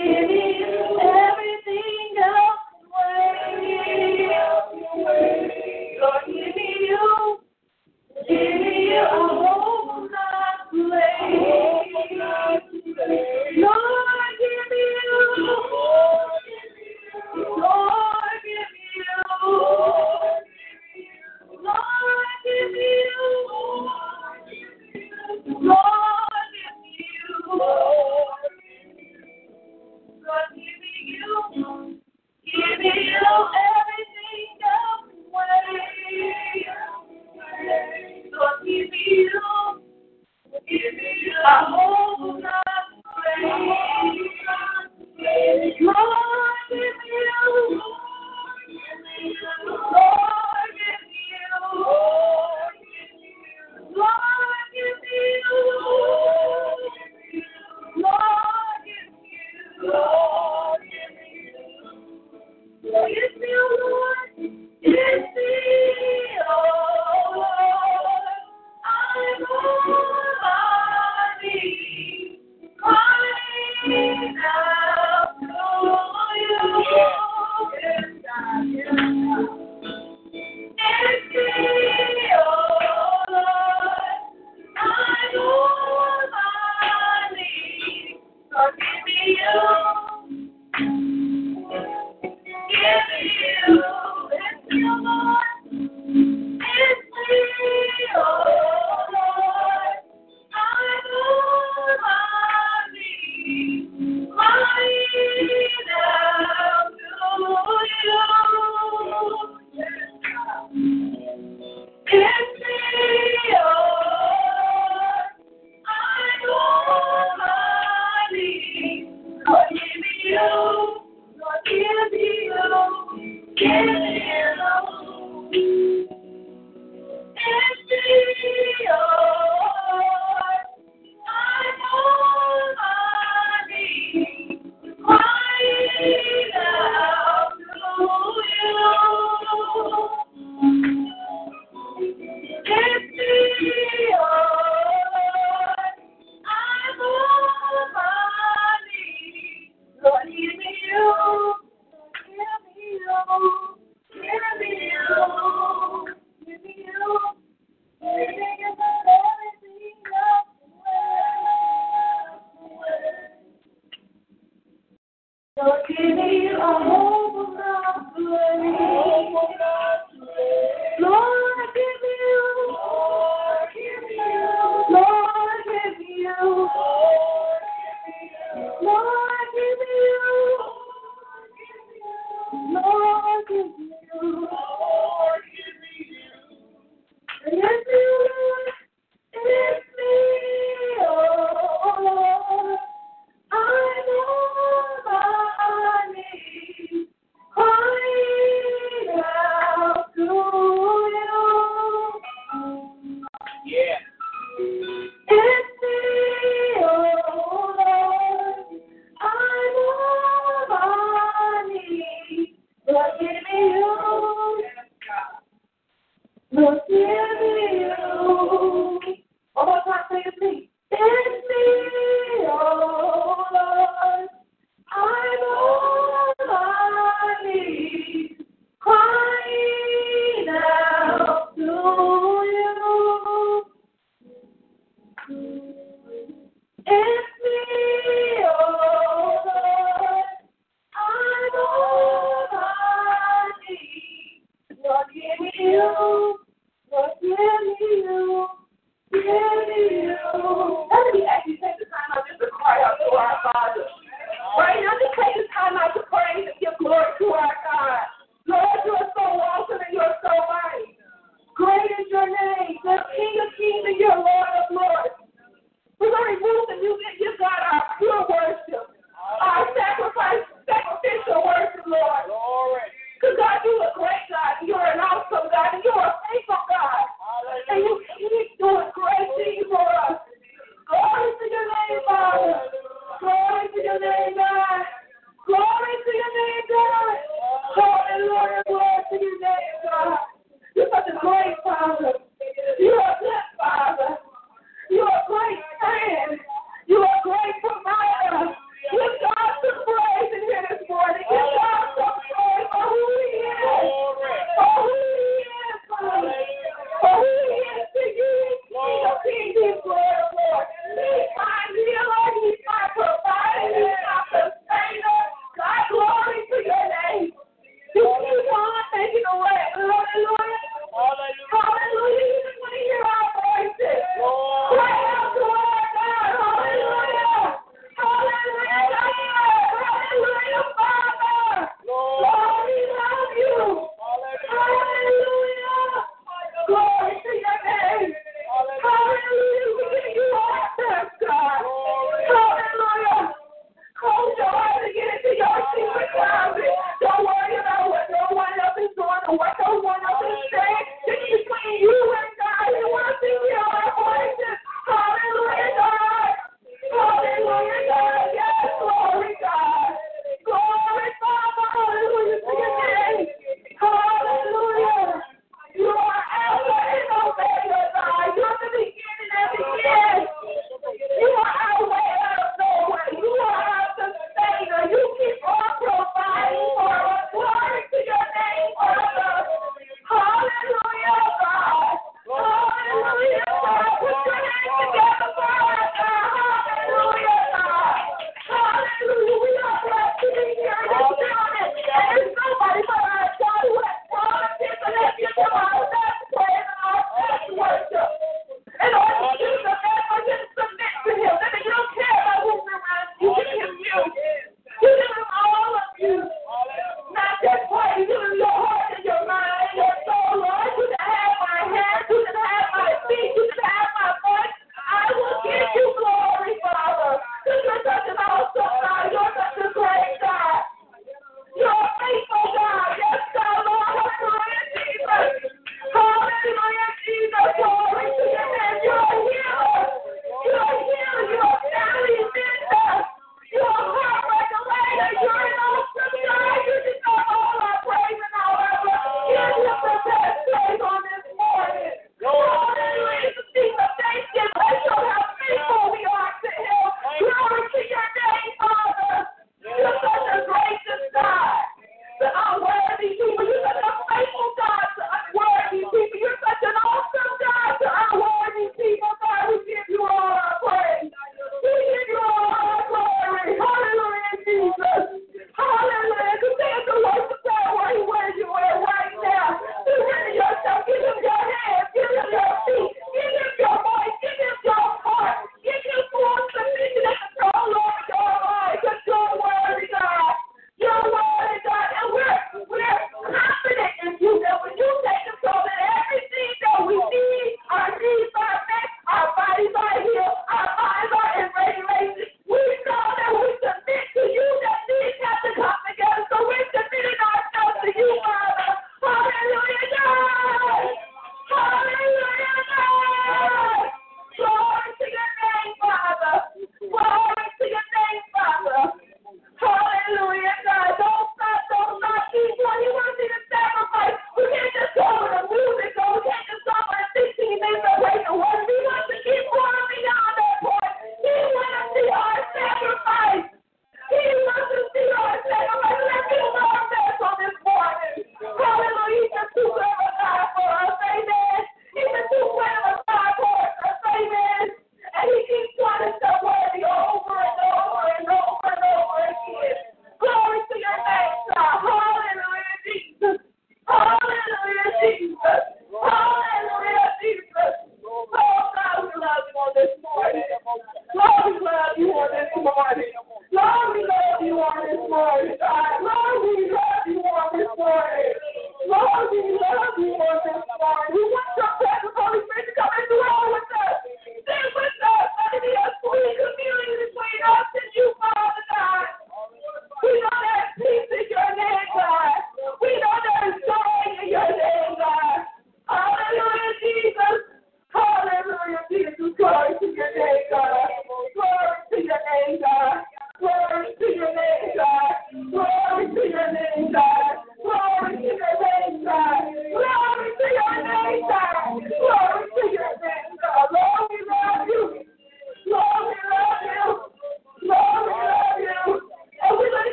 Give me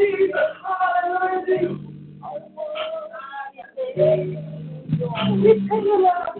Jesus. Hallelujah. We thank you, Lord.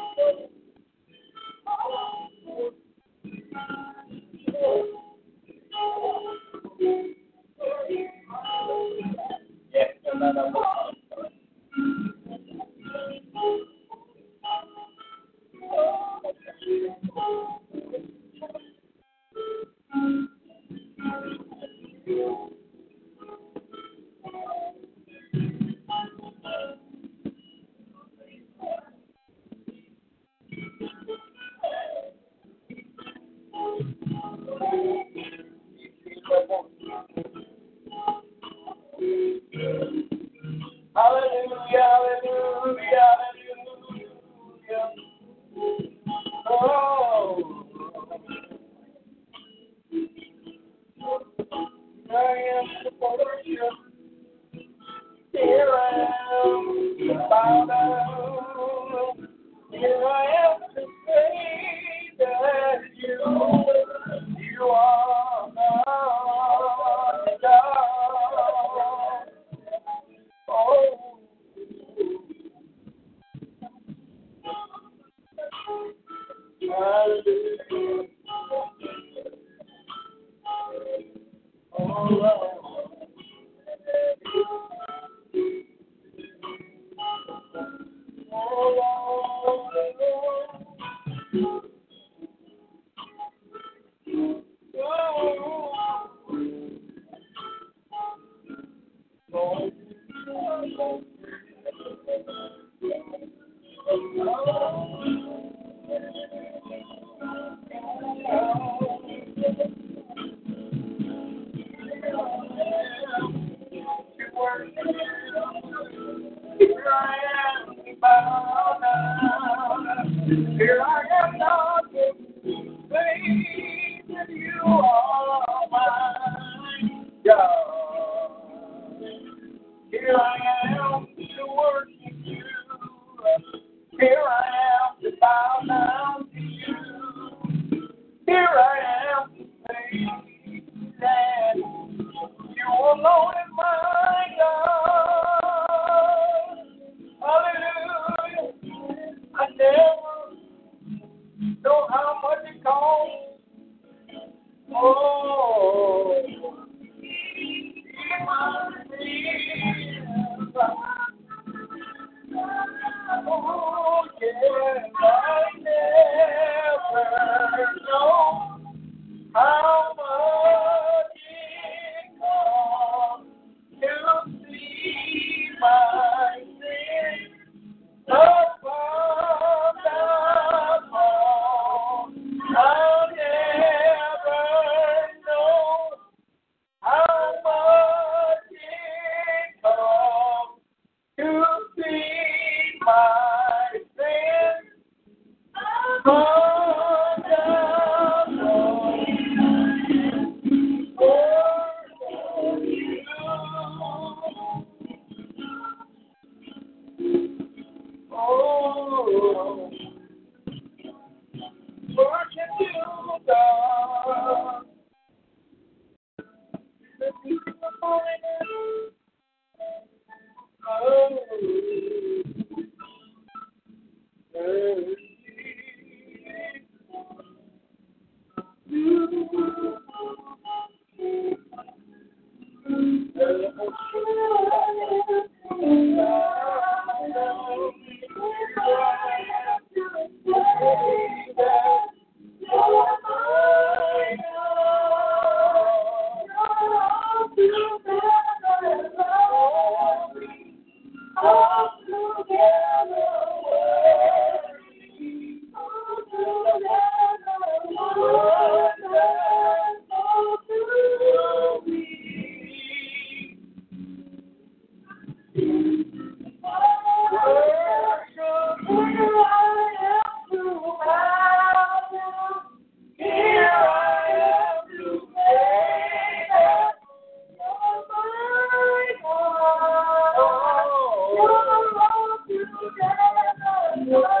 Lord.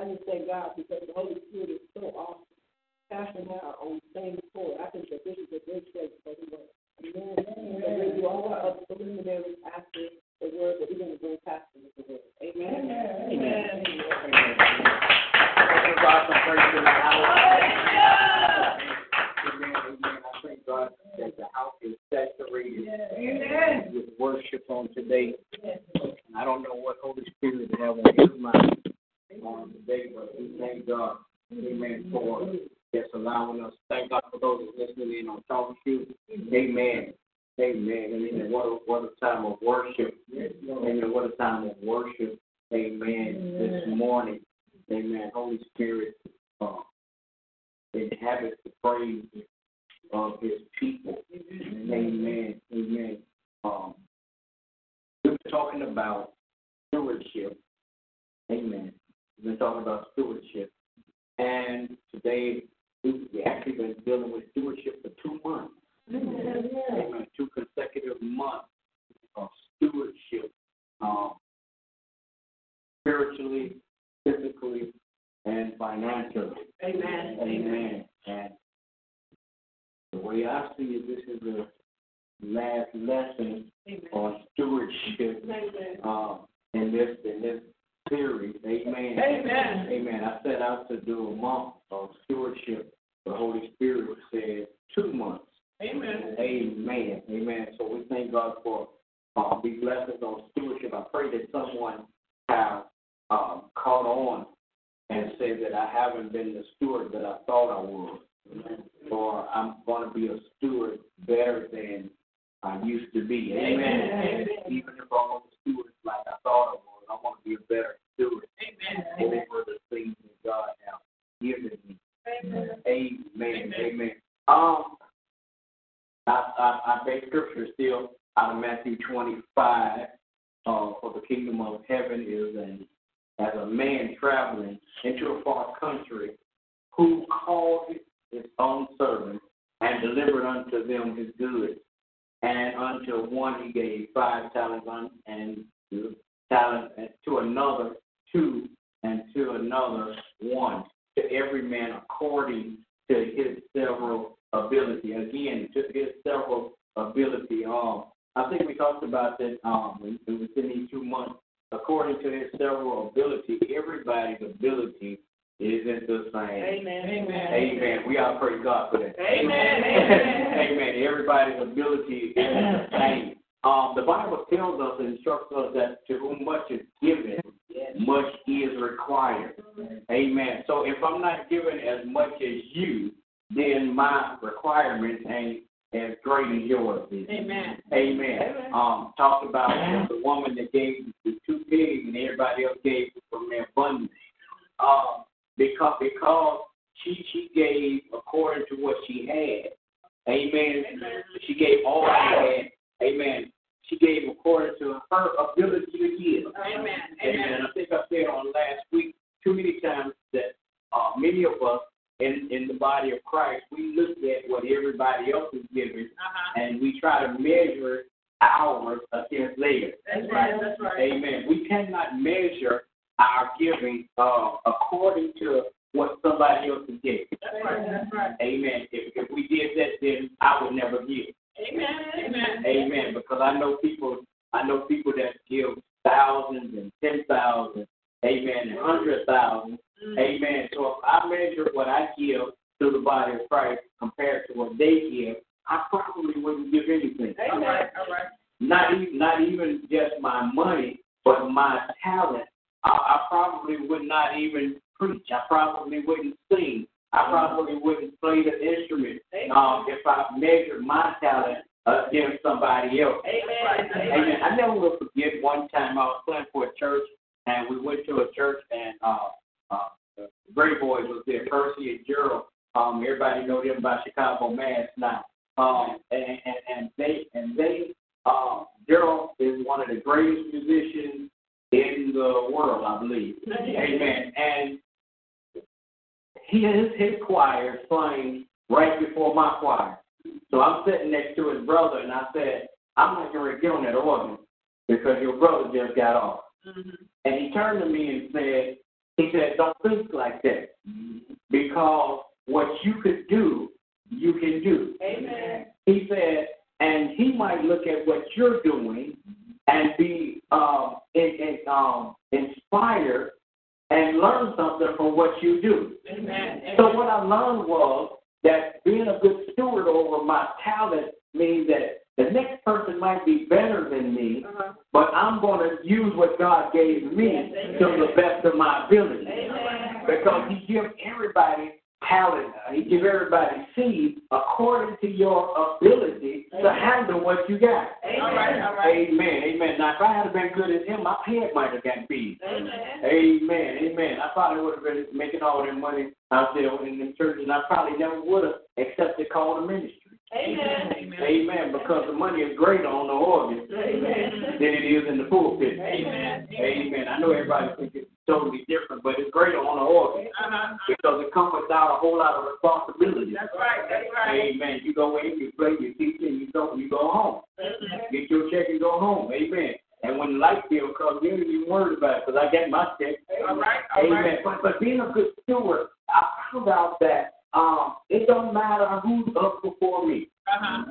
I just thank God because the Holy Spirit is so awesome. Pastor and I on delivered unto them his goods. And unto one he gave five talents, and two talents, and to another two, and to another one. To every man according to his several ability. Again, to his several ability. Um, I think we talked about that um, within these two months. According to his several ability, everybody's ability isn't the same. Amen. Amen. Amen. We all praise God for that. Amen. Amen. Amen. Everybody's ability is the same. Um, the Bible tells us and instructs us that to whom much is given, much is required. Amen. So if I'm not given as much as you, then my requirements ain't as great as yours is. Amen. Amen. Um, talked about the woman that gave the two pigs and everybody else gave from their abundance. Um, because because she she gave according to what she had. Amen. She gave all she had. Amen. She gave according to her ability to give. Amen. Amen. I think I said on last week too many times that uh, many of us in, in the body of Christ, we look at what everybody else is giving Uh-huh. and we try to measure ours against theirs. That's right. That's right. Amen. We cannot measure our giving uh, according to what somebody else is giving. That's right. That's right. Amen. If, if we did that, then I would never give. Amen. Amen. Amen. Because I know people, I know people that give thousands and ten thousands. Amen. And hundred thousands. Amen. So if I measure what I give to the body of Christ compared to what they give, I probably wouldn't give anything. All right. All right. Not even not even just my money, but my talent, I, I probably would not even preach. I probably wouldn't sing. I probably wouldn't play the instrument um, if I measured my talent against somebody else. Amen. Amen. I never will forget one time I was playing for a church, and we went to a church, and uh, uh, the Great Boys was there, Percy and Gerald. Um, everybody know them by Chicago Mass now. Um, and, and, and they and they um, Gerald is one of the greatest musicians in the world, I believe. Amen. And his his choir is playing right before my choir. So I'm sitting next to his brother, and I said, I'm not going to get on that organ because your brother just got off. Mm-hmm. And he turned to me and said, he said, don't think like that because what you could do, you can do. Amen. He said, and he might look at what you're doing and be um, in, in, um, inspired and learn something from what you do. Amen. So what I learned was that being a good steward over my talent means that the next person might be better than me, Uh-huh. but I'm going to use what God gave me Yes, to the best of my ability. Amen. Because He gives everybody talent. He gives everybody seed according to your ability to handle what you got. Amen. All right, all right. Amen. Amen. Now, if I had been good as him, my head might have got big. Amen. Amen. Amen. I probably would have been making all that money out there in the church, and I probably never would have accepted call to ministry. Amen. Amen. Amen. Because the money is greater on the organ Amen. than it is in the pulpit. Amen. Amen. I know everybody thinks it's totally different, but it's greater on the organ Uh-huh. because it comes without a whole lot of responsibility. That's right. That's right. Amen. You go in, you play, you teach, and you go, you go home. Amen. Get your check and go home. Amen. And when the light bill comes, you ain't even worried about it because I get my check. All right. All Amen. right. But, but being a good steward, I found out that um, it don't matter who's up before me. Uh-huh.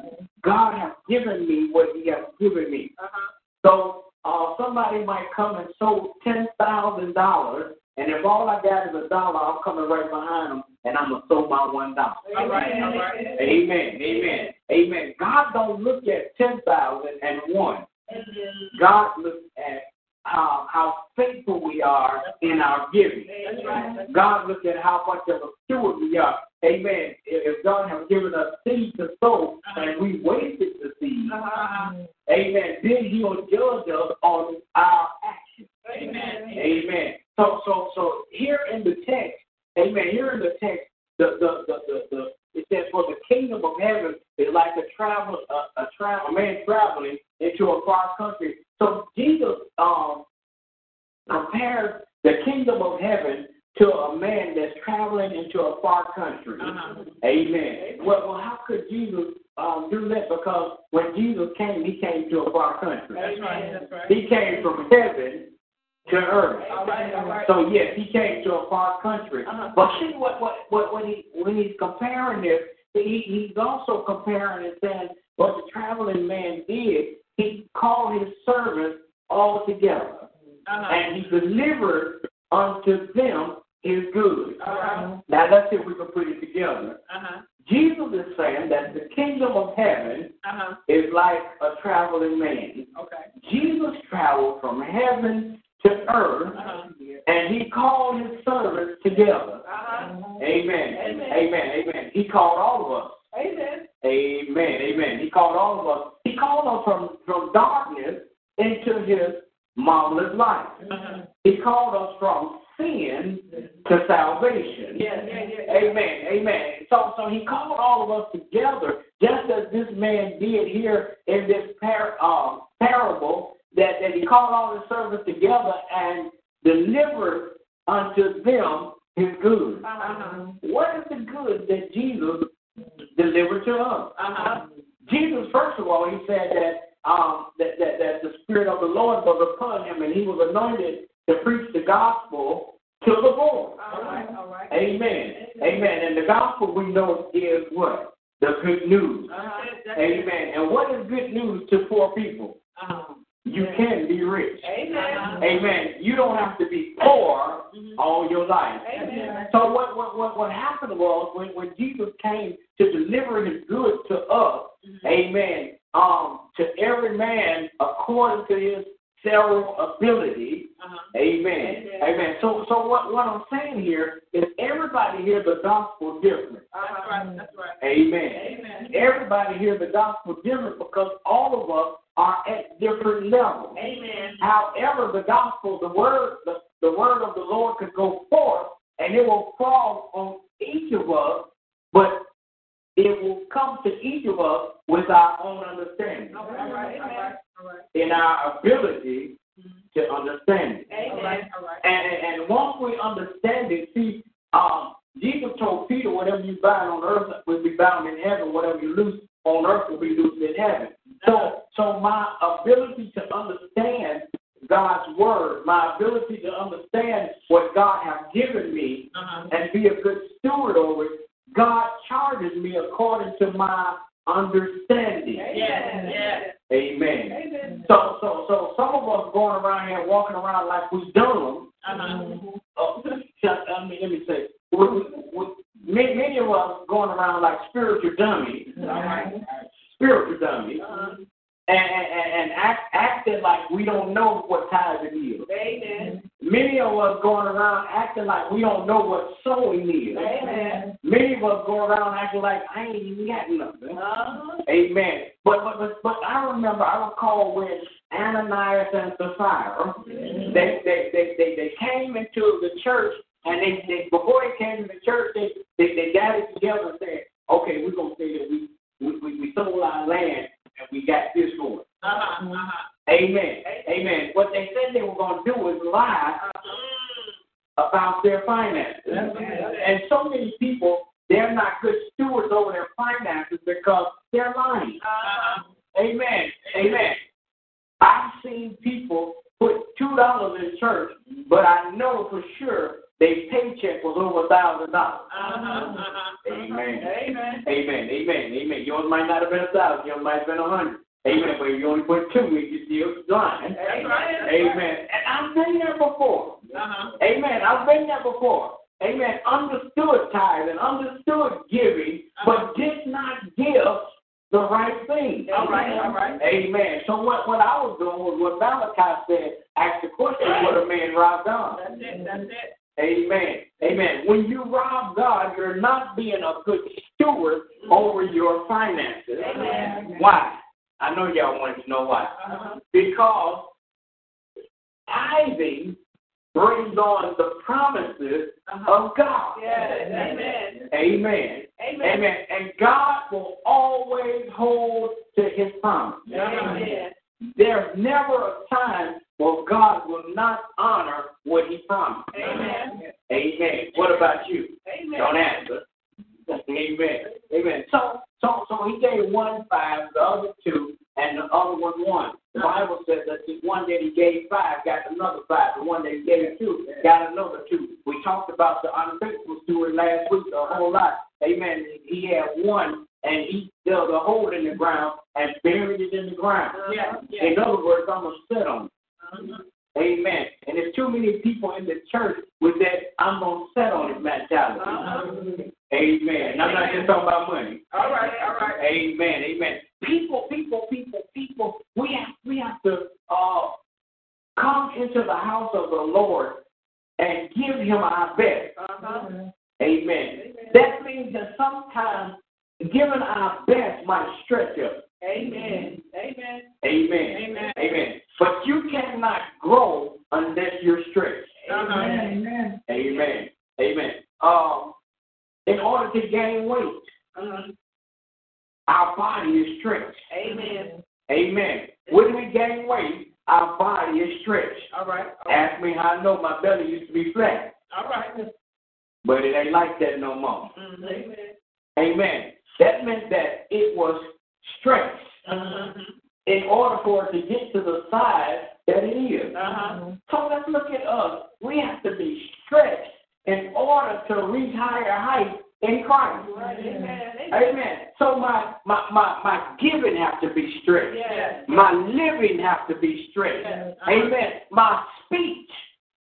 God has given me what He has given me. Uh-huh. So uh, somebody might come and sow ten thousand dollars, and if all I got is a dollar, I'm coming right behind them, and I'm gonna sow my one dollar. All right. All right. Amen. Amen. Amen. God don't look at ten thousand and one. God looks at how how faithful we are in our giving. God looks at how much of a steward we are. Amen. If God has given us seed to sow and we wasted the seed, Uh-huh. amen, then He'll judge us on our actions. Amen. Amen. So so so here in the text, amen, here in the text, the the the the, the it says for the kingdom of heaven is like a travel a, a travel a man traveling into a far country. So Jesus um compares the kingdom of heaven to a man that's traveling into a far country. Uh-huh. Amen. Well, well, how could Jesus um, do that? Because when Jesus came, he came to a far country. That's right. That's right. He came from heaven to earth. All right. All right. So yes, he came to a far country. Uh-huh. But see what what what when he when he's comparing this, he he's also comparing and saying what the traveling man did. He called his servants all together, Uh-huh. and he delivered unto them goods. All right. Now let's see if we can put it together. Uh-huh. Jesus is saying that the kingdom of heaven Uh-huh. is like a traveling man. Okay. Jesus traveled from heaven to earth, Uh-huh. and he called his servants together. Uh-huh. Amen. Amen. Amen. Amen. He called all of us. Amen. Amen. Amen. He called all of us. He called us from, from darkness into his marvelous light. Uh-huh. He called us from sin to salvation. Yeah, yeah, yeah. Amen. Amen. So, so he called all of us together, just as this man did here in this par- uh, parable, that, that he called all his servants together and delivered unto them his goods. Uh-huh. What is the good that Jesus delivered to us? Uh-huh. Jesus, first of all, he said that um, that, that that the Spirit of the Lord was upon him, and he was anointed to preach the gospel to the poor. All right. All right. Amen. Amen. And the gospel we know is what? The good news. Uh-huh. Amen. And what is good news to poor people? Uh-huh. You can be rich. Amen. Amen. You don't have to be poor all your life. Amen. So what what what, what happened was when, when Jesus came to deliver his goods to us, amen, um, to every man according to his several abilities. Uh-huh. Amen. Amen. Amen. So, so what, what I'm saying here is everybody hears the gospel different. That's right. That's right. Amen. Amen. Everybody hears the gospel different because all of us are at different levels. Amen. However, the gospel, the word, the, the word of the Lord could go forth and it will fall on each of us, but it will come to each of us with our own understanding All right. All right. All right. in our ability to understand it. Amen. All right. All right. And, and once we understand it, see, um, Jesus told Peter, whatever you bind on earth will be bound in heaven, whatever you loose on earth will be loosed in heaven. So, so my ability to understand God's word, my ability to understand what God has given me Uh-huh. and be a good steward over it, God charges me according to my understanding. Yes. Yes. Amen. Amen. So, so, so some of us going around here walking around like we done them. Uh-huh. Oh, I mean, let me say, we, we, we, many, many of us going around like spiritual dummies, All right. spiritual dummies, Uh-huh. and, and, and act, acting like we don't know what it is. Amen. Many of us going around acting like we don't know what sowing is. Amen. Many of us go around acting like I ain't even got nothing. Uh-huh. Amen. But but but, but I remember I recall when Ananias and Sapphira they they, they they they came into the church and they, they before they came to the church they they, they gathered together and said, Okay, we're gonna say that we we, we, we sold our land and we got this going. Uh-huh. Uh-huh. Amen. Amen. What they said they were gonna do is lie about their finances. And so many people they're not good stewards over their finances because they're lying. Uh-huh. Amen. Amen. I've seen people put two dollars in church, but I know for sure their paycheck was over a thousand dollars. Uh-huh. Uh-huh. Amen. Amen. Amen. Amen. Amen. Yours might not have been a thousand, yours might have been a hundred. Amen. But if you only put two, you're still. That's right. Amen. And I've been there before. Uh-huh. Amen. I've been there before. Amen. Understood tithe and understood giving, but did not give the right thing. All right. All right. Amen. So what, what I was doing was what Malachi said, ask the question, what a man robbed God. That's it. That's it. Amen. Amen. When you rob God, you're not being a good steward over your finances. Amen. Why? I know y'all want to know why. Uh-huh. Because tithing brings on the promises uh-huh. of God. Yes. Amen. Amen. Amen. Amen. And God will always hold to his promise. Amen. There's never a time where God will not honor what he promised. Amen. Amen. What about you? Amen. Don't answer. Amen. Amen. So, so, so he gave one five, the other two, and the other one one. The Bible says that the one that he gave five got another five. The one that he gave two got another two. We talked about the unfaithful steward last week a whole lot. Amen. He had one, and he dug a hole in the ground and buried it in the ground. Yeah. Yeah. In other words, I'm gonna sit on it. Uh-huh. Amen. And there's too many people in the church with that I'm gonna set on it mentality. Uh-huh. Amen. And I'm not just talking about money. All right. All right. Amen. Amen. People, people, people, people. We have we have to uh, come into the house of the Lord and give Him our best. Uh-huh. Amen. That means that sometimes giving our best might stretch us. Amen. Amen. Amen. Amen. Amen. But you cannot grow unless you're stretched. Uh-huh. Amen. Amen. Amen. Um, in order to gain weight, Uh-huh. our body is stretched. Amen. Amen. When we gain weight, our body is stretched. All right. All right. Ask me how I know my belly used to be flat, All right. but it ain't like that no more. Mhm. Amen. Amen. That meant that it was stretched Uh-huh. in order for it to get to the size that it is. Uh-huh. So let's look at us. We have to be stretched in order to reach higher heights in Christ. Right. Amen. Amen. So my my my, my giving have to be straight. Yes. My living have to be straight. Yes. Amen. My speech,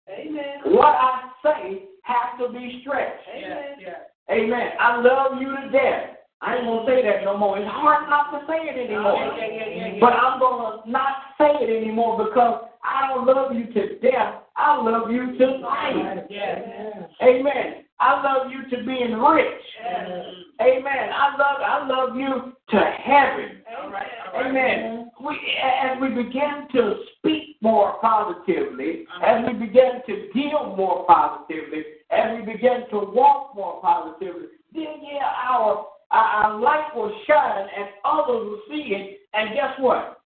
Amen. what I say, has to be stretched. Amen. Yes. Amen. I love you to death. I ain't gonna say that no more. It's hard not to say it anymore. Yeah, yeah, yeah, yeah, yeah. But I'm gonna not say it anymore because I don't love you to death. I love you to life. Amen. I love you to being rich. Amen. I love I love you to heaven. Amen. We as we begin to speak more positively, uh-huh. as we begin to deal more positively, as we begin to walk more positively, then yeah, our our light will shine and others will see it. And guess what?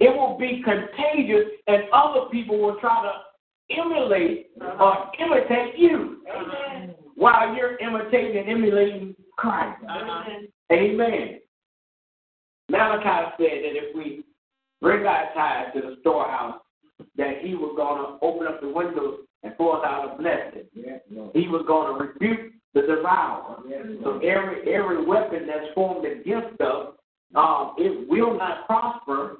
It will be contagious and other people will try to emulate uh-huh. or imitate you while you're imitating and emulating Christ. Amen. Malachi said that if we bring our tithes to the storehouse, that he was going to open up the windows and pour out a blessing. He was going to rebuke the devourer. So every every weapon that's formed against us, um, it will not prosper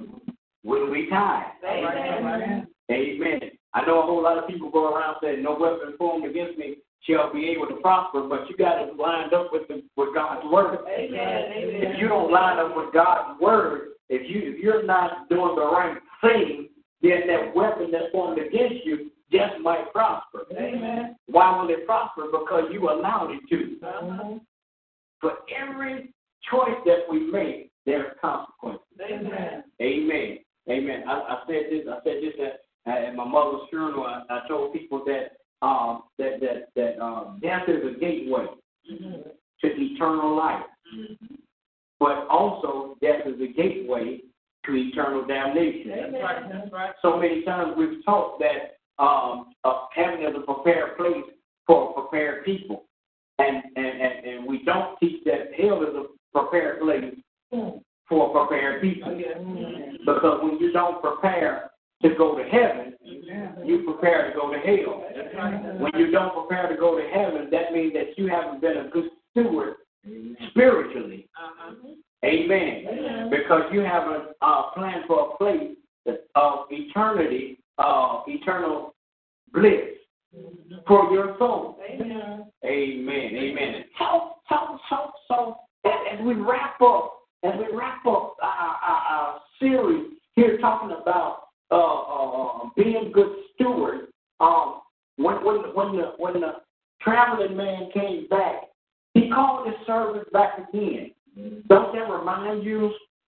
when we tithe. Amen. Amen. I know a whole lot of people go around saying, "No weapon formed against me shall be able to prosper," but you got to line up with the, with God's word. If you don't line up with God's word, if you if you're not doing the right thing, then that weapon that's formed against you just might prosper. Amen. Why will it prosper? Because you allowed it to. Uh-huh. For every choice that we make, there's consequences. Amen. Amen. Amen. I, I said this. I said this at, at my mother's funeral. I, I told people that um, that that that um, death is a gateway to eternal life, but also death is a gateway to eternal damnation. That's right. So many times we've taught that um, uh, heaven is a prepared place for prepared people, and and, and and we don't teach that hell is a prepared place for prepared people. Because when you don't prepare to go to heaven, you prepare to go to hell. When you don't prepare to go to heaven, that means that you haven't been a good steward spiritually. Amen. Because you have a uh, planned for a place of eternity, uh, eternal bliss for your soul. Amen. Amen. So, so, so, so, as as we wrap up, as we wrap up our, our, our series here talking about uh, uh, being good stewards, um, when when when the when the traveling man came back, he called his servants back again. Don't that remind you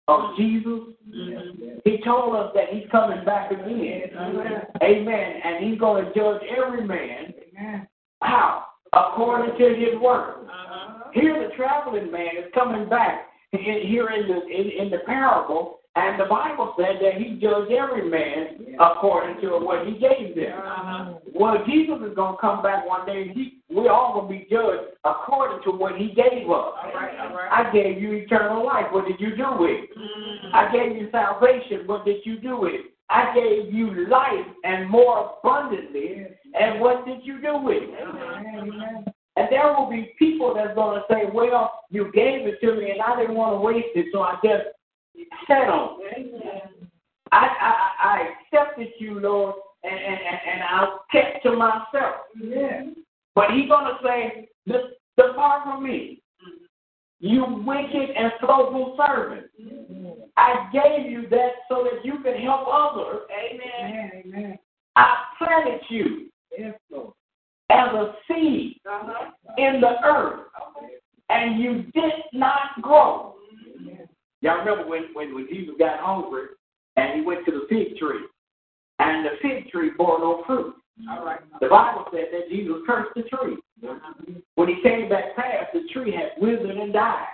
of Jesus? He told us that he's coming back again. Amen. And he's going to judge every man how according to his word. Here, the traveling man is coming back in, here in the in, in the parable, and the Bible said that he judged every man according to what he gave them. Well, Jesus is going to come back one day. and He, we all going to be judged according to what he gave us. I gave you eternal life. What did you do with it? I gave you salvation. What did you do with it? I gave you life and more abundantly. And what did you do with it? And there will be people that's going to say, well, you gave it to me and I didn't want to waste it, so I just on. I, I, I accepted you, Lord, and, and, and, I kept to myself. But he's going to say, depart from me, you wicked and slothful servant. I gave you that so that you can help others. Amen. I planted you as a seed in the earth, and you did not grow. Y'all remember when, when, when Jesus got hungry and he went to the fig tree, and the fig tree bore no fruit. All right. The Bible said that Jesus cursed the tree. Uh-huh. When he came back past, the tree had withered and died.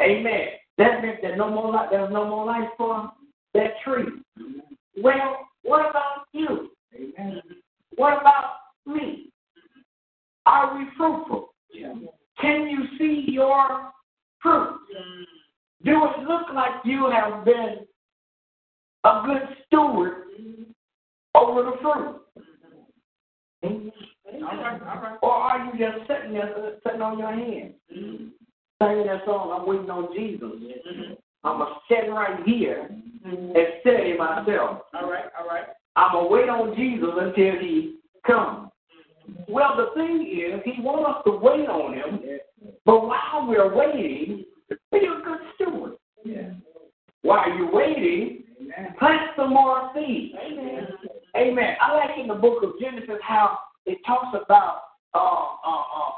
Amen. That meant that no more life, there was no more life for that tree. Well, what about you? Amen. What about me? Are we fruitful? Yeah. Can you see your fruit? Mm. Do it look like you have been a good steward over the fruit? Mm-hmm. Or are you just sitting there, sitting on your hands, singing that song, I'm waiting on Jesus. I'm going to sit right here mm-hmm. and study myself. All right, all right. I'm going to wait on Jesus until he comes. Mm-hmm. Well, the thing is, he wants us to wait on him, but while we're waiting, be a good steward. While you're waiting, Plant some more seeds. Amen. I like in the book of Genesis how it talks about uh, uh, uh,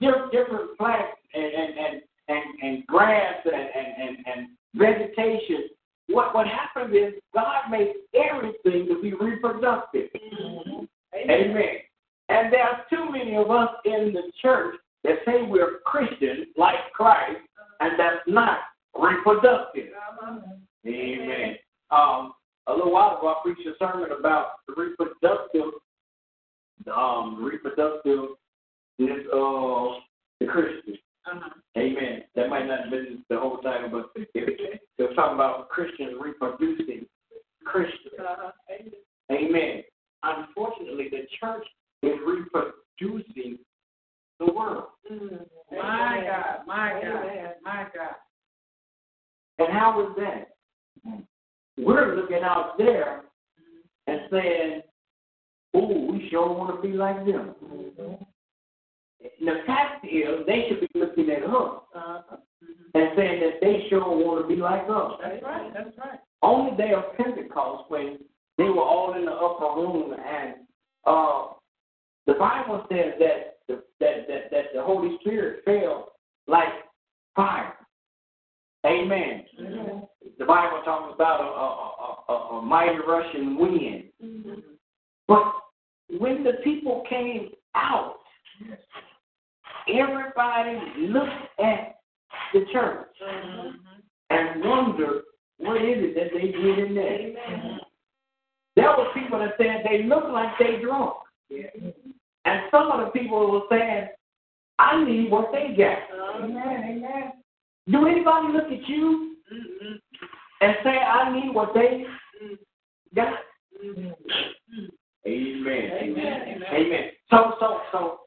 di- different plants and and and and, and grass and, and, and, and vegetation. What what happens is God makes everything to be reproductive. Amen. And there are too many of us in the church that say we're Christians like Christ, and that's not reproductive. Amen. Um, a little while ago, I preached a sermon about the reproductive, um, reproductiveness of the Christian. Amen. That might not have been the whole title, but it, it was talking about Christians reproducing Christians. Amen. Unfortunately, the church is reproducing the world. My God, my God, my God. And how is that? We're looking out there and saying, "Oh, we sure want to be like them." The fact is, they should be looking at us and saying that they sure want to be like us. That's right, that's right. On the day of Pentecost, when they were all in the upper room, and uh, the Bible says that the, that, that that the Holy Spirit fell like fire. Amen. Mm-hmm. The Bible talks about a, a, a, a, mighty rushing wind. Mm-hmm. But when the people came out, everybody looked at the church mm-hmm. and wondered what is it that they did in there. There were people that said they look like they drunk. And some of the people were saying, I need what they got. Amen, amen. Do anybody look at you and say, I need what they got? Amen. Amen. Amen. So, so, so,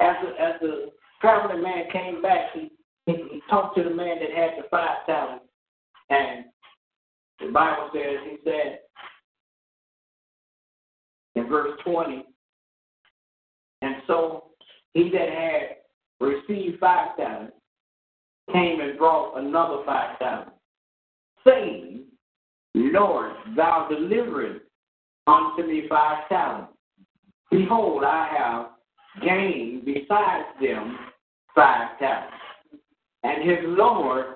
as the, as the traveling man came back, he, he, he talked to the man that had the five talents. And the Bible says, he said in verse 20, and so he that had received five talents came and brought another five talents, saying, Lord, thou deliverest unto me five talents. Behold, I have gained besides them five talents. And his Lord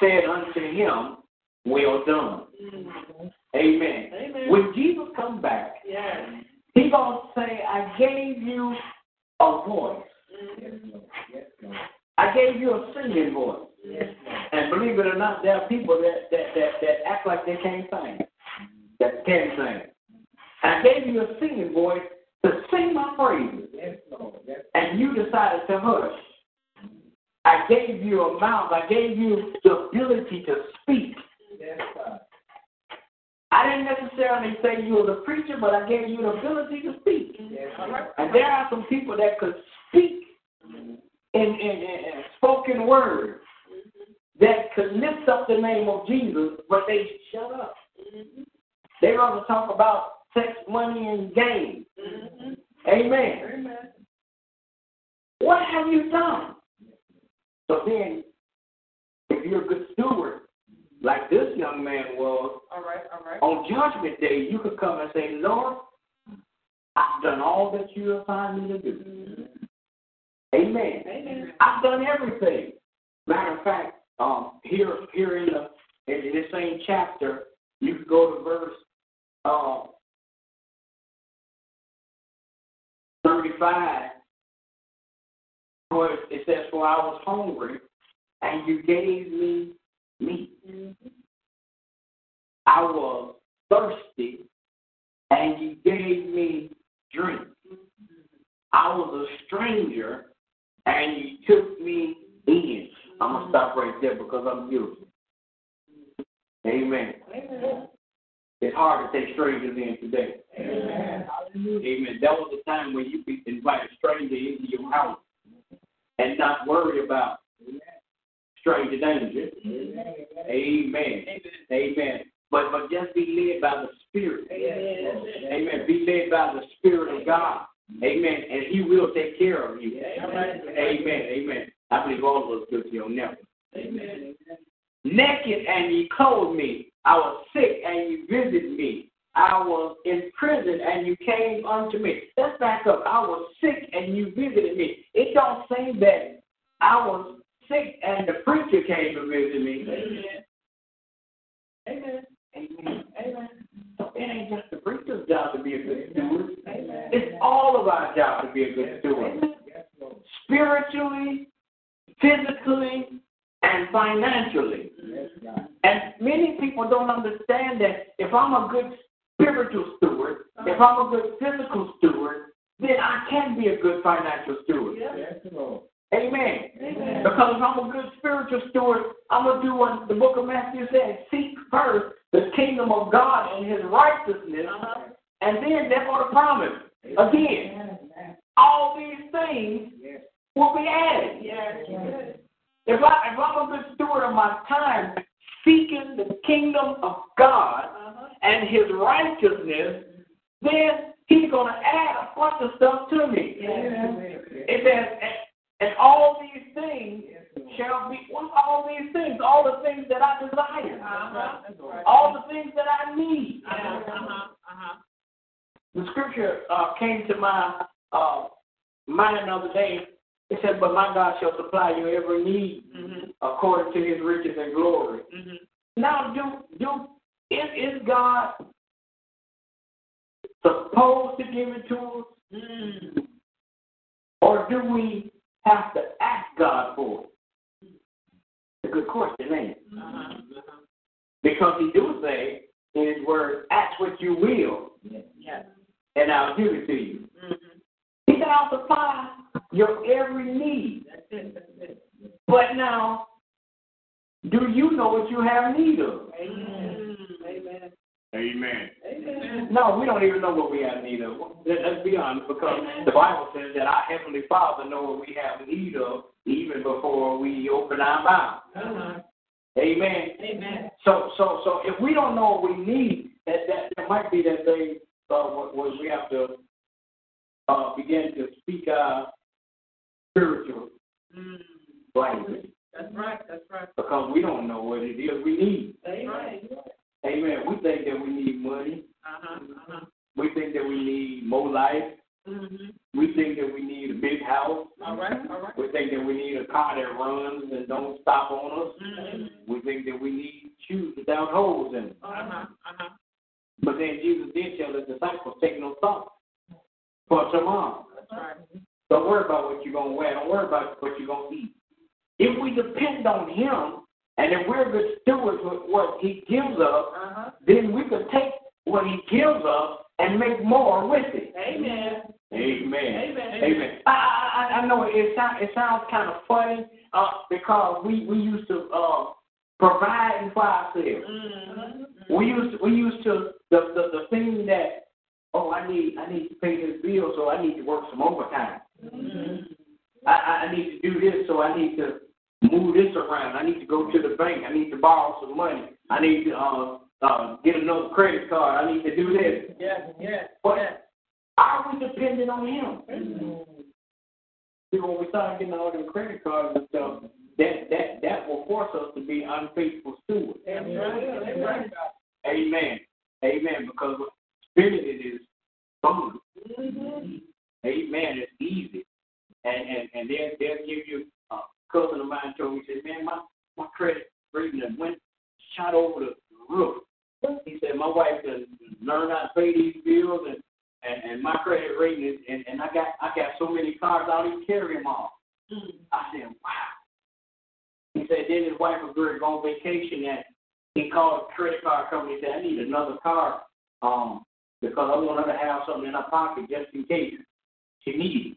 said unto him, Well done. Amen. Amen. When Jesus comes back, Yes. he gonna say, I gave you a voice. I gave you a singing voice. And believe it or not, there are people that, that, that, that act like they can't sing. That can't sing. I gave you a singing voice to sing my praises. And you decided to hush. I gave you a mouth. I gave you the ability to speak. I didn't necessarily say you were the preacher, but I gave you the ability to speak. And there are some people that could speak in, in, in, spoken words that could lift up the name of Jesus, but they shut up. They rather talk about sex, money, and gain. Amen. Amen. What have you done? So then, if you're a good steward, like this young man was, All right, all right. on Judgment Day, you could come and say, Lord, I've done all that you assigned me to do. Amen. Amen. I've done everything. Matter of fact, um, here here in the in, the same chapter, you could go to verse uh, thirty-five, where it says, "For I was hungry, and you gave me meat. I was thirsty, and you gave me drink. I was a stranger, and you took me in. I'm gonna stop right there because I'm guilty. Amen. Amen. It's hard to take strangers in today. Amen. Amen. That was a time when you could invite a stranger into your house and not worry about stranger danger. Amen. Amen. amen But but just be led by the Spirit. Amen. Amen. Be led by the Spirit of God. Amen. And He will take care of you. Amen. Amen. I believe all of us guilty on that. Amen. Naked and ye clothed me, I was sick and you visited me. I was in prison and you came unto me. Let's back up. I was sick and you visited me. It don't say that I was sick and the preacher came to visit me. Amen. Amen. Amen. So it ain't just the preacher's job to be a good steward. It's all of our job to be a good steward. Spiritually, physically, and financially. And many people don't understand that if I'm a good spiritual steward, if I'm a good physical steward, then I can be a good financial steward. Amen. Because if I'm a good spiritual steward, I'm going to do what the book of Matthew says seek first the kingdom of God and his righteousness, and then they're going to promise again. All these things will be added. If, I, if I'm a good steward of my time, seeking the kingdom of God and his righteousness, then he's going to add a bunch of stuff to me. It says, and, all these things shall be, what's all these things? All the things that I desire. Uh-huh. All the things that I need. Uh-huh. Uh-huh. The scripture uh, came to my uh, mind the other day. It said, But my God shall supply your every need mm-hmm. according to his riches and glory. Mm-hmm. Now, do, do, is, is God supposed to give it to us? Mm. Or do we have to ask God for it? It's a good question, ain't it? Because he do say in his word, ask what you will, and I'll give it to you. He said, I'll supply your every need. But now, do you know what you have need of? Amen. Amen. No, we don't even know what we have need of. Let- Let's be honest, because the Bible says that our Heavenly Father knows what we have need of even before we open our mouth. Amen. Amen. So, so, so if we don't know what we need, that that there might be that thing uh, what, what we have to uh, begin to speak our spiritual language That's right. That's right. because we don't know what it is we need. Amen. Amen. We think that we need money. Uh-huh. Uh-huh. We think that we need more life. We think that we need a big house. All right. All right. We think that we need a car that runs and don't stop on us. Mm-hmm. We think that we need shoes without holes in them. Uh-huh. Uh-huh. But then Jesus did tell his disciples, take no thought for tomorrow. That's right. Don't worry about what you're going to wear. Don't worry about what you're going to eat. If we depend on him, and if we're good stewards with what he gives us, Uh-huh. then we can take what he gives us and make more with it. Amen. Amen. Amen. Amen. I, I, I I know it sounds it sounds kind of funny uh, because we we used to uh, provide for ourselves. Mm-hmm. We used to, we used to the, the the thing that oh I need I need to pay this bill so I need to work some overtime. I, I I need to do this so I need to move this around. I need to go to the bank. I need to borrow some money. I need to uh, uh, get another credit card. I need to do this. Yes. Yes. But yes. are we dependent on him? See, when we start getting all them credit cards and stuff, that that that will force us to be unfaithful stewards. That's right. Amen. Amen. Because spending it is fun. Amen. It's easy. And and and they'll they'll give you cousin of mine told me, he said, Man, my, my credit rating went shot over the roof. He said, My wife done learned how to pay these bills and and, and my credit rating is and, and I got I got so many cars I don't even carry them all. I said, Wow. He said then his wife was going on vacation and he called the credit card company and said, I need another car, um, because I want her to have something in her pocket just in case she needs it.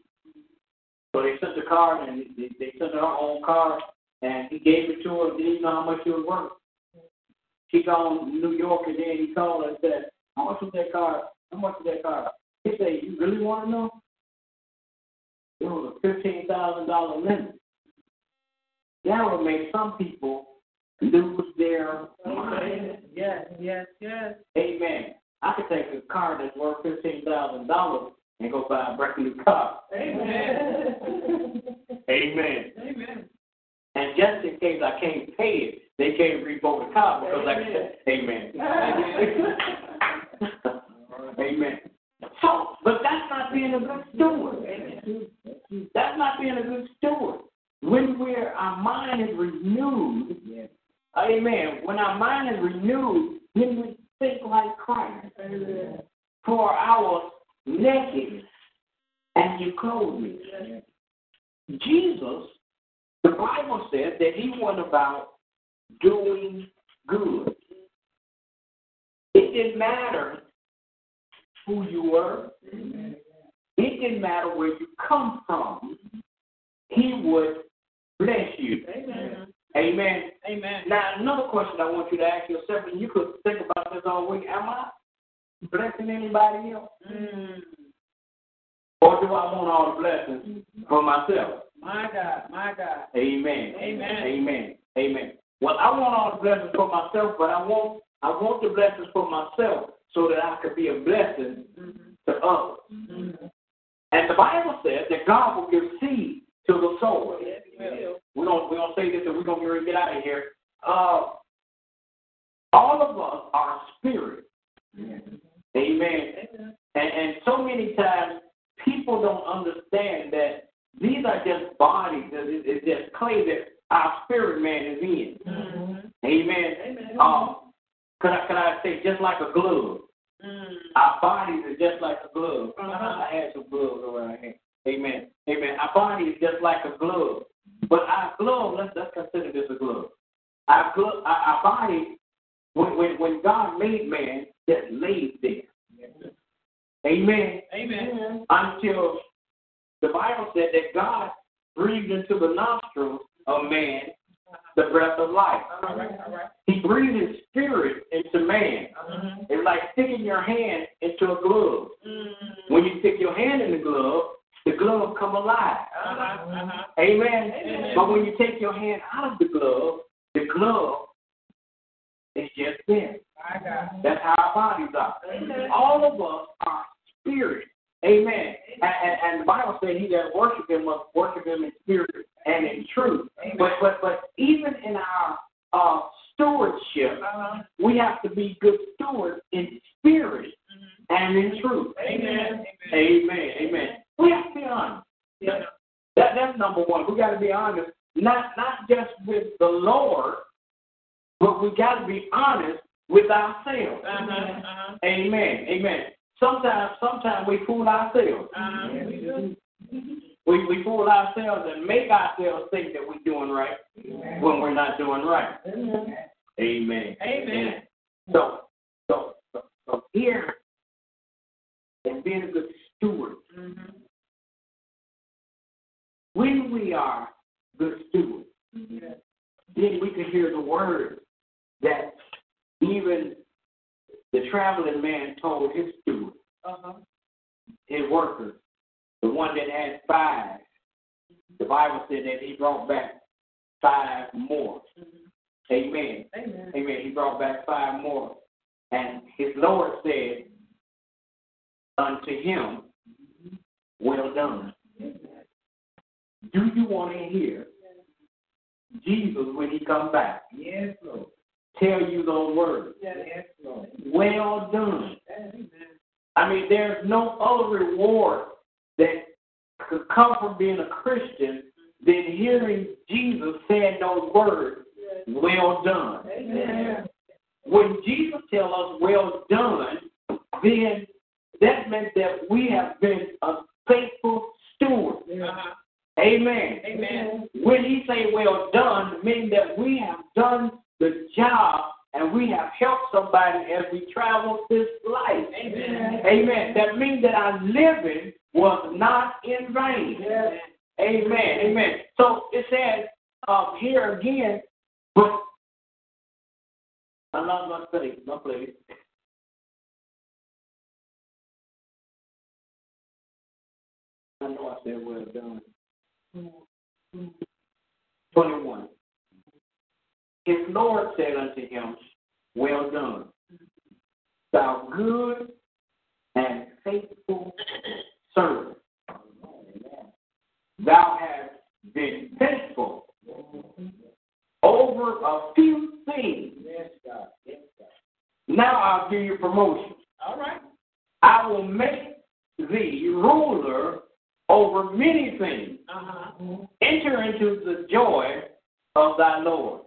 So they sent the card and they, they sent her own card and he gave it to her, didn't know how much it was worth. She gone to New York and then he called her and said, How much was that card? How much was that card? He said, You really want to know? It was a fifteen thousand dollar limit. That would make some people lose their mind. Yes. Yes. Yes. Amen. I could take a car that's worth fifteen thousand dollars and go buy a brand new car. Amen. Amen. Amen. And just in case I can't pay it, they can't revoke the car because like I said, amen. amen. So, but that's not being a good steward. That's not being a good steward. When we're our mind is renewed, amen. When our mind is renewed, then we think like Christ. Amen. For our nakedness, and you clothe me. Jesus, the Bible says that he went about doing good. It didn't matter who you were. It didn't matter where you come from. He would bless you. Amen. Amen. Amen. Now, another question I want you to ask yourself, and you could think about this all week. Am I blessing anybody else? Mm. Or do I want all the blessings for myself? My God, my God. Amen. Amen. Amen. Amen. Well, I want all the blessings for myself, but I want I want the blessings for myself so that I could be a blessing to others. Mm-hmm. And the Bible says that God will give seed to the sower. Yes. We're gonna we're gonna say this and we're gonna get get out of here. Uh, all of us are spirit. Amen. And and so many times people don't understand that these are just bodies, it's just clay that our spirit man is in. Mm-hmm. Amen. Amen. Um, could I could I say just like a glove? Mm. Our bodies are just like a glove. Uh-huh. I had some gloves around here. Amen. Amen. Our body is just like a glove. But our glove, let's let's consider this a glove. Our glove our, our body when, when when God made man, just laid there. Amen. Amen. Until the Bible said that God breathed into the nostrils of man the breath of life. All right, all right. He breathed his spirit into man. Mm-hmm. It's like sticking your hand into a glove. Mm-hmm. When you stick your hand in the glove, the glove come alive. Uh-huh, uh-huh. Amen. Amen. But when you take your hand out of the glove, the glove is just God. That's how our bodies are. Amen. All of us are spirit. Amen. And, and, and the Bible says he that worship him must worship him in spirit and in truth. But but but even in our uh, stewardship, Uh-huh. we have to be good stewards in spirit and in truth. Amen. Amen. Amen. We have to be honest. Yeah. That that's number one. We got to be honest, not not just with the Lord, but we got to be honest with ourselves. Uh-huh, uh-huh. Amen. Amen. Sometimes sometimes we fool ourselves. Uh-huh. We. We we fool ourselves and make ourselves think that we're doing right when we're not doing right. Amen. Amen. So so so, so here and being a good steward. Mm-hmm. When we are good stewards, then we can hear the word that even the traveling man told his steward, Uh-huh. his workers, the one that had five. The Bible said that he brought back five more. Amen. Amen. Amen. He brought back five more. And his Lord said unto him, Well done. Do you want to hear Jesus when he comes back? Yes, Lord. Tell you those words. Well done. I mean, there's no other reward that could come from being a Christian than hearing Jesus saying those words, well done. Amen. When Jesus tells us well done, then that meant that we have been a faithful steward. Uh-huh. Amen. Amen. When he say well done, meaning that we have done the job and we have helped somebody as we travel this life. Amen. Amen. That means that our living was not in vain. Yes. Amen. Amen. So it says um, here again, but I'm not going to say, no, please. I know I said well done. 21. His Lord said unto him, well done, thou good and faithful servant. Thou hast been faithful over a few things. Now I'll give you promotion. All right. I will make thee ruler over many things. Uh-huh. Enter into the joy of thy Lord.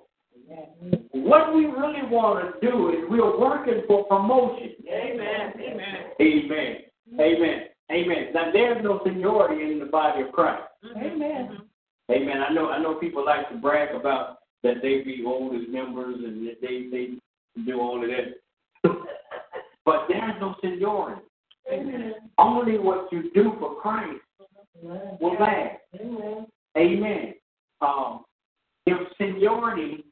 What we really want to do is we're working for promotion. Amen. Amen. Amen. Amen. Amen. Now there's no seniority in the body of Christ. Amen. Amen. I know I know people like to brag about that they be oldest members and that they they do all of that. but there's no seniority. Amen. Only what you do for Christ will last. Amen. Amen. Um, if seniority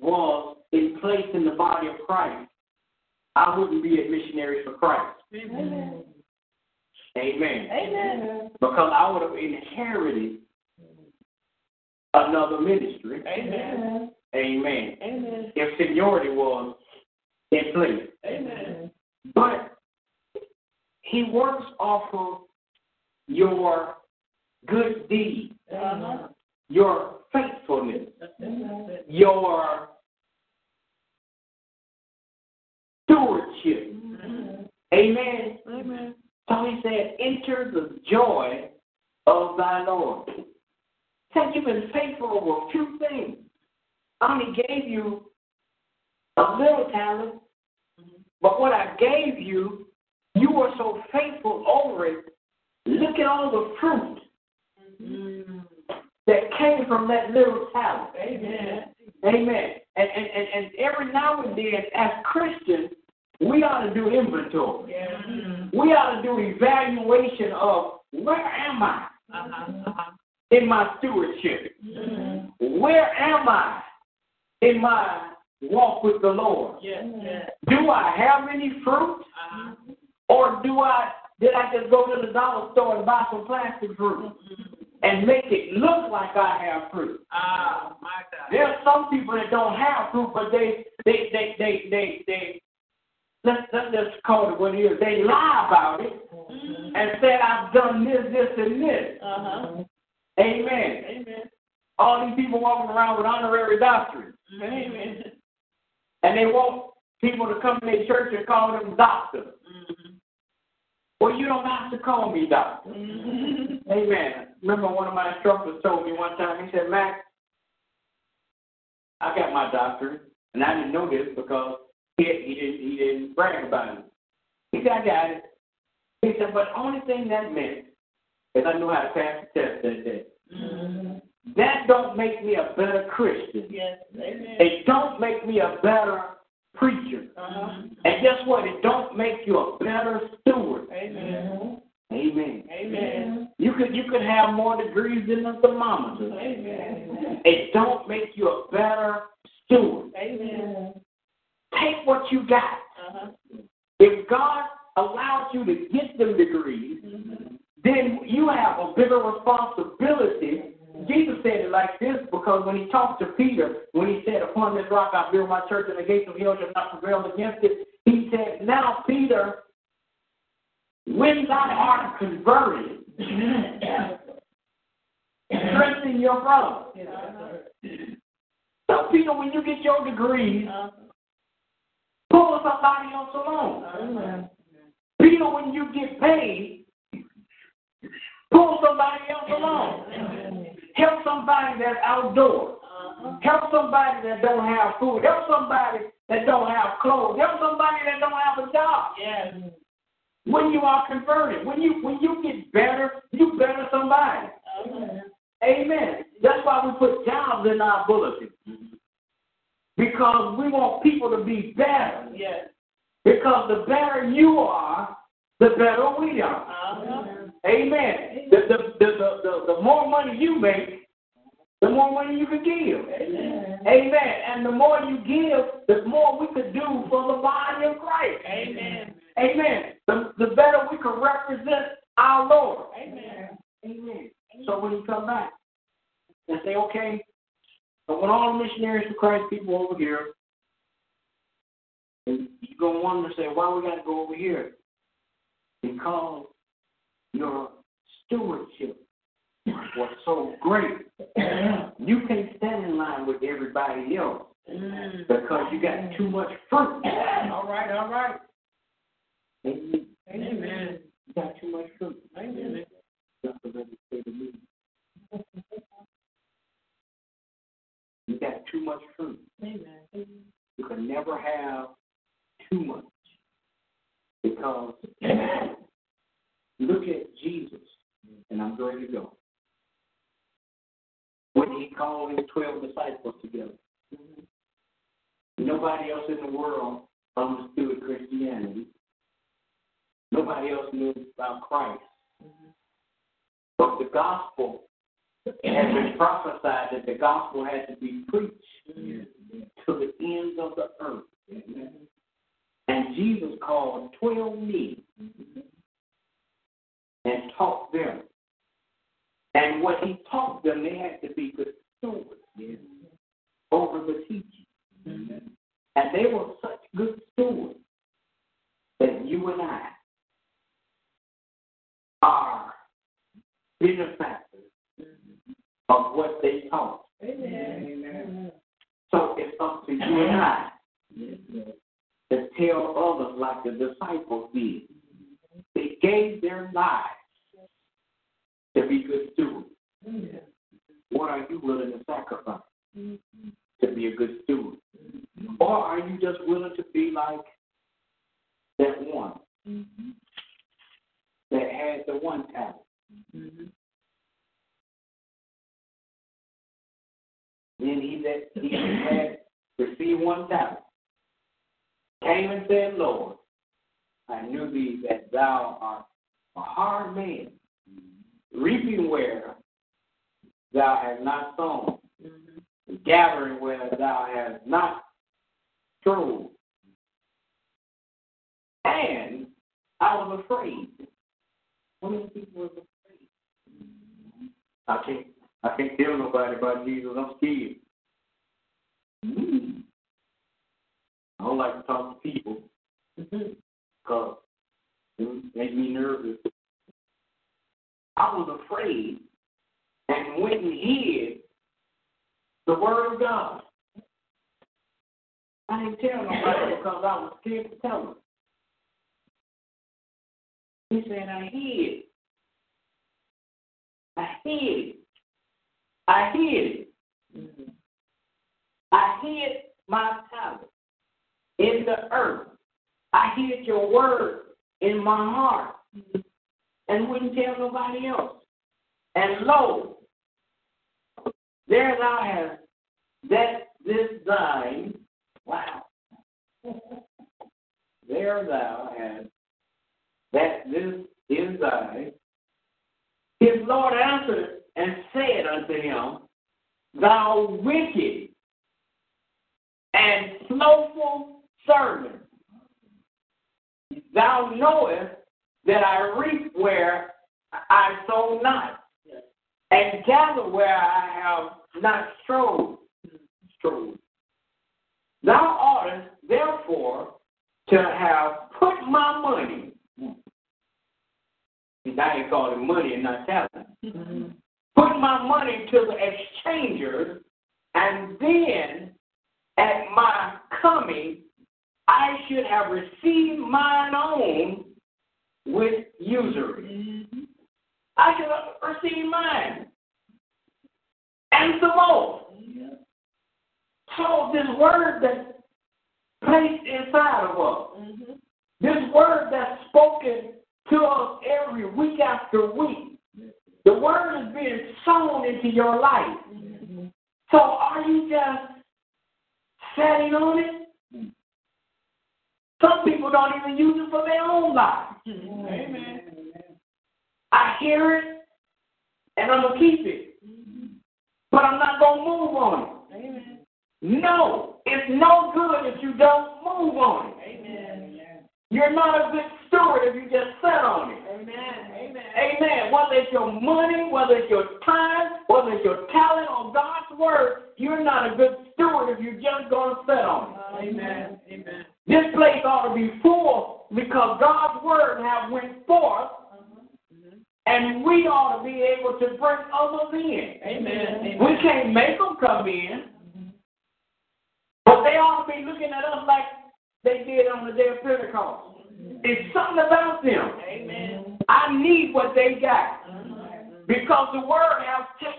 was in place in the body of Christ, I wouldn't be a missionary for Christ. Amen. Amen. Amen. Because I would have inherited another ministry. Amen. Amen. Amen. If seniority was in place. Amen. But he works off of your good deeds, Uh-huh. your faithfulness, Amen. your stewardship. Mm-hmm. Amen. Amen. So he said, enter the joy of thy Lord. Said you've been faithful over a few things. I only gave you a little talent, mm-hmm. but what I gave you, you were so faithful over it. Look at all the fruit mm-hmm. that came from that little talent. Amen. Amen. And, and, and, and every now and then, as Christians, we ought to do inventory. Yeah. We ought to do evaluation of where am I Uh-huh. Uh-huh. in my stewardship? Where am I in my walk with the Lord? Yes. Yes. Do I have any fruit? Uh-huh. Or do I did I just go to the dollar store and buy some plastic fruit and make it look like I have fruit? Ah, my God. There are some people that don't have fruit, but they they they they they they let's let's call it what it is. They lie about it mm-hmm. and said I've done this, this, and this. Uh-huh. Amen. Amen. All these people walking around with honorary doctrines, Amen. and they want people to come to their church and call them doctor. Mm-hmm. Well, you don't have to call me doctor. Mm-hmm. Amen. Remember one of my instructors told me one time, he said, Max, I got my doctorate, and I didn't know this because he, he didn't he didn't brag about it. He said, I got it. He said, but the only thing that meant is I knew how to pass the test that day. That don't make me a better Christian. Yes. Amen. It don't make me a better preacher. Uh-huh. And guess what? It don't make you a better steward. Amen. Amen. Amen. You could you could have more degrees than the thermometer. Amen. It don't make you a better steward. Amen. Take what you got. Uh-huh. If God allows you to get them degrees, then you have a bigger responsibility. Jesus said it like this because when he talked to Peter, when he said, Upon this rock I build my church, and the gates of hell shall not prevail against it, he said, Now, Peter, when thou art converted, strengthen your brother. So, Peter, when you get your degrees, pull somebody else along. Amen. Peter, when you get paid, pull somebody else along. Help somebody that's outdoors. Help somebody that don't have food. Help somebody that don't have clothes. Help somebody that don't have a job. Yes. When you are converted, when you when you get better, you better somebody. Amen. Amen. That's why we put jobs in our bulletin. Because we want people to be better. Yes. Because the better you are, the better we are. Uh-huh. Amen. The, the, the, the, the, the more money you make, the more money you can give. Amen. Amen. And the more you give, the more we can do for the body of Christ. Amen. Amen. The, the better we can represent our Lord. Amen. Amen. So when you come back and say, okay, I want all the missionaries for Christ people over here. And you're going to wonder, say, why we got to go over here? Because your stewardship was so great. You can't stand in line with everybody else mm. because you got too much fruit. All right. All right. Amen. Amen. You got too much fruit. Amen. Just to let say to me. You got too much fruit. Amen. You can never have too much. Because look at Jesus, and I'm going to go. When he called his 12 disciples together, nobody else in the world understood Christianity. Nobody else knew about Christ. Mm-hmm. But the gospel had been prophesied that the gospel had to be preached to the ends of the earth. And Jesus called 12 men and taught them. And what he taught them, they had to be good stewards over the teaching. And they were such good stewards that you and I are benefactors of what they taught. Amen. So it's up to you and I to tell others like the disciples did. They gave their lives to be good stewards. What are you willing to sacrifice to be a good steward? Or are you just willing to be like that one mm-hmm. that had the one talent? Mm-hmm. Then he that he had received one talent came and said, Lord, I knew thee that thou art a hard man, reaping where thou hast not sown, mm-hmm. gathering where thou hast not true. And I was afraid. How many people was afraid? Mm-hmm. I can't I can't tell nobody about Jesus. I'm scared. Mm. I don't like to talk to people because it makes me nervous. I was afraid and went and hid the word of God. I didn't tell nobody because I was scared to tell them. He said, I hid. I hid. I hid it. I hid my talent in the earth. I hid your word in my heart and wouldn't tell nobody else. And lo, there thou hast that this thine, wow, there thou hast that this is thine. His Lord answered and said unto him, Thou wicked and slothful servant, thou knowest that I reap where I sow not, and gather where I have not strove. Thou oughtest therefore to have put my money. Now you call it money and not talent. Mm-hmm. Put my money to the exchangers, and then at my coming, I should have received mine own with usury. Mm-hmm. I should have received mine. And some more. So this word that's placed inside of us, mm-hmm. this word that's spoken to us every week after week, the word is being sown into your life. So are you just sitting on it? Some people don't even use it for their own life. Amen. I hear it and I'm gonna keep it. But I'm not gonna move on it. Amen. No, it's no good if you don't move on it. Amen. You're not a good steward if you just sit on it. Amen. Amen. Amen. Whether it's your money, whether it's your time, whether it's your talent or God's word, you're not a good steward if you're just going to sit on it. Amen. Amen. This place ought to be full because God's word have went forth, mm-hmm. and we ought to be able to bring others in. Amen. We can't make them come in, mm-hmm. but they ought to be looking at us like they did on the day of Pentecost. Mm-hmm. It's something about them. Amen. I need what they got. Mm-hmm. Because the word has just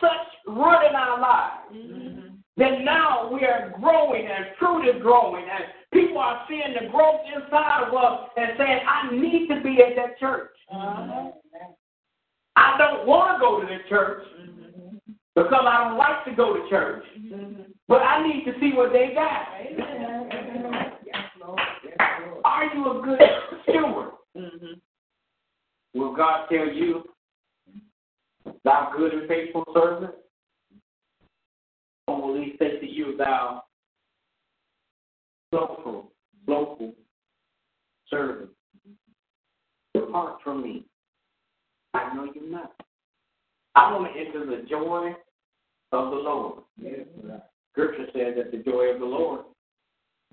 such root in our lives. Mm-hmm. That now we are growing and fruit is growing and people are seeing the growth inside of us and saying, I need to be at that church. Uh-huh. I don't want to go to the church because I don't like to go to church. But I need to see what they got. Are you a good steward? Mm-hmm. Will God tell you, thou good and faithful servant? Or will he say to you, thou slothful, slothful servant? Depart from me. I know you not. I want to enter the joy of the Lord. Scripture says that the joy of the Lord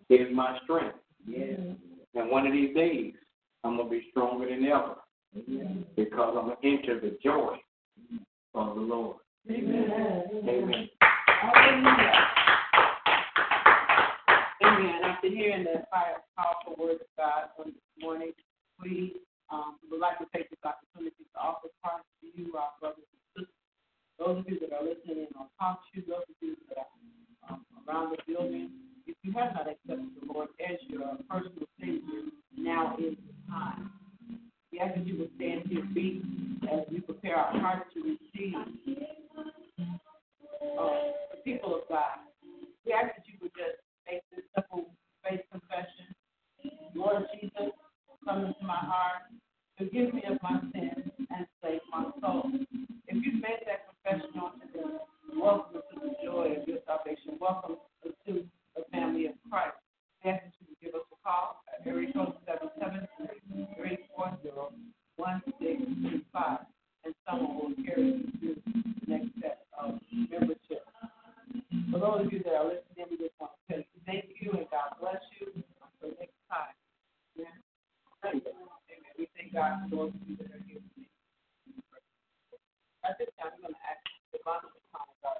is my strength. And one of these days, I'm going to be stronger than ever because I'm going to enter the joy of the Lord. Amen. Amen. After hearing the powerful word of God on this morning, we um, would like to take this opportunity to offer Christ to you, our brothers and sisters. Those of you that are listening on talk to those of you that are um, around the building, if you have not accepted the Lord as your personal Savior, now is the time. We ask that you would stand to your feet as we prepare our hearts to receive uh, the people of God. We ask that you would just make this simple faith confession. Lord Jesus, come into my heart, forgive me of my sins, and save my soul. If you've made that confession on today, welcome to the joy of your salvation. Welcome to the family of Christ. Ask that you give us a call at area code 773-340-1625, and someone will carry you through the next step of membership. For those of you that are listening, we just want to you thank you and God bless you. Until next time. Amen. Amen. We thank God for those of you that are here today. At this time, we're going to ask the Bible to come God.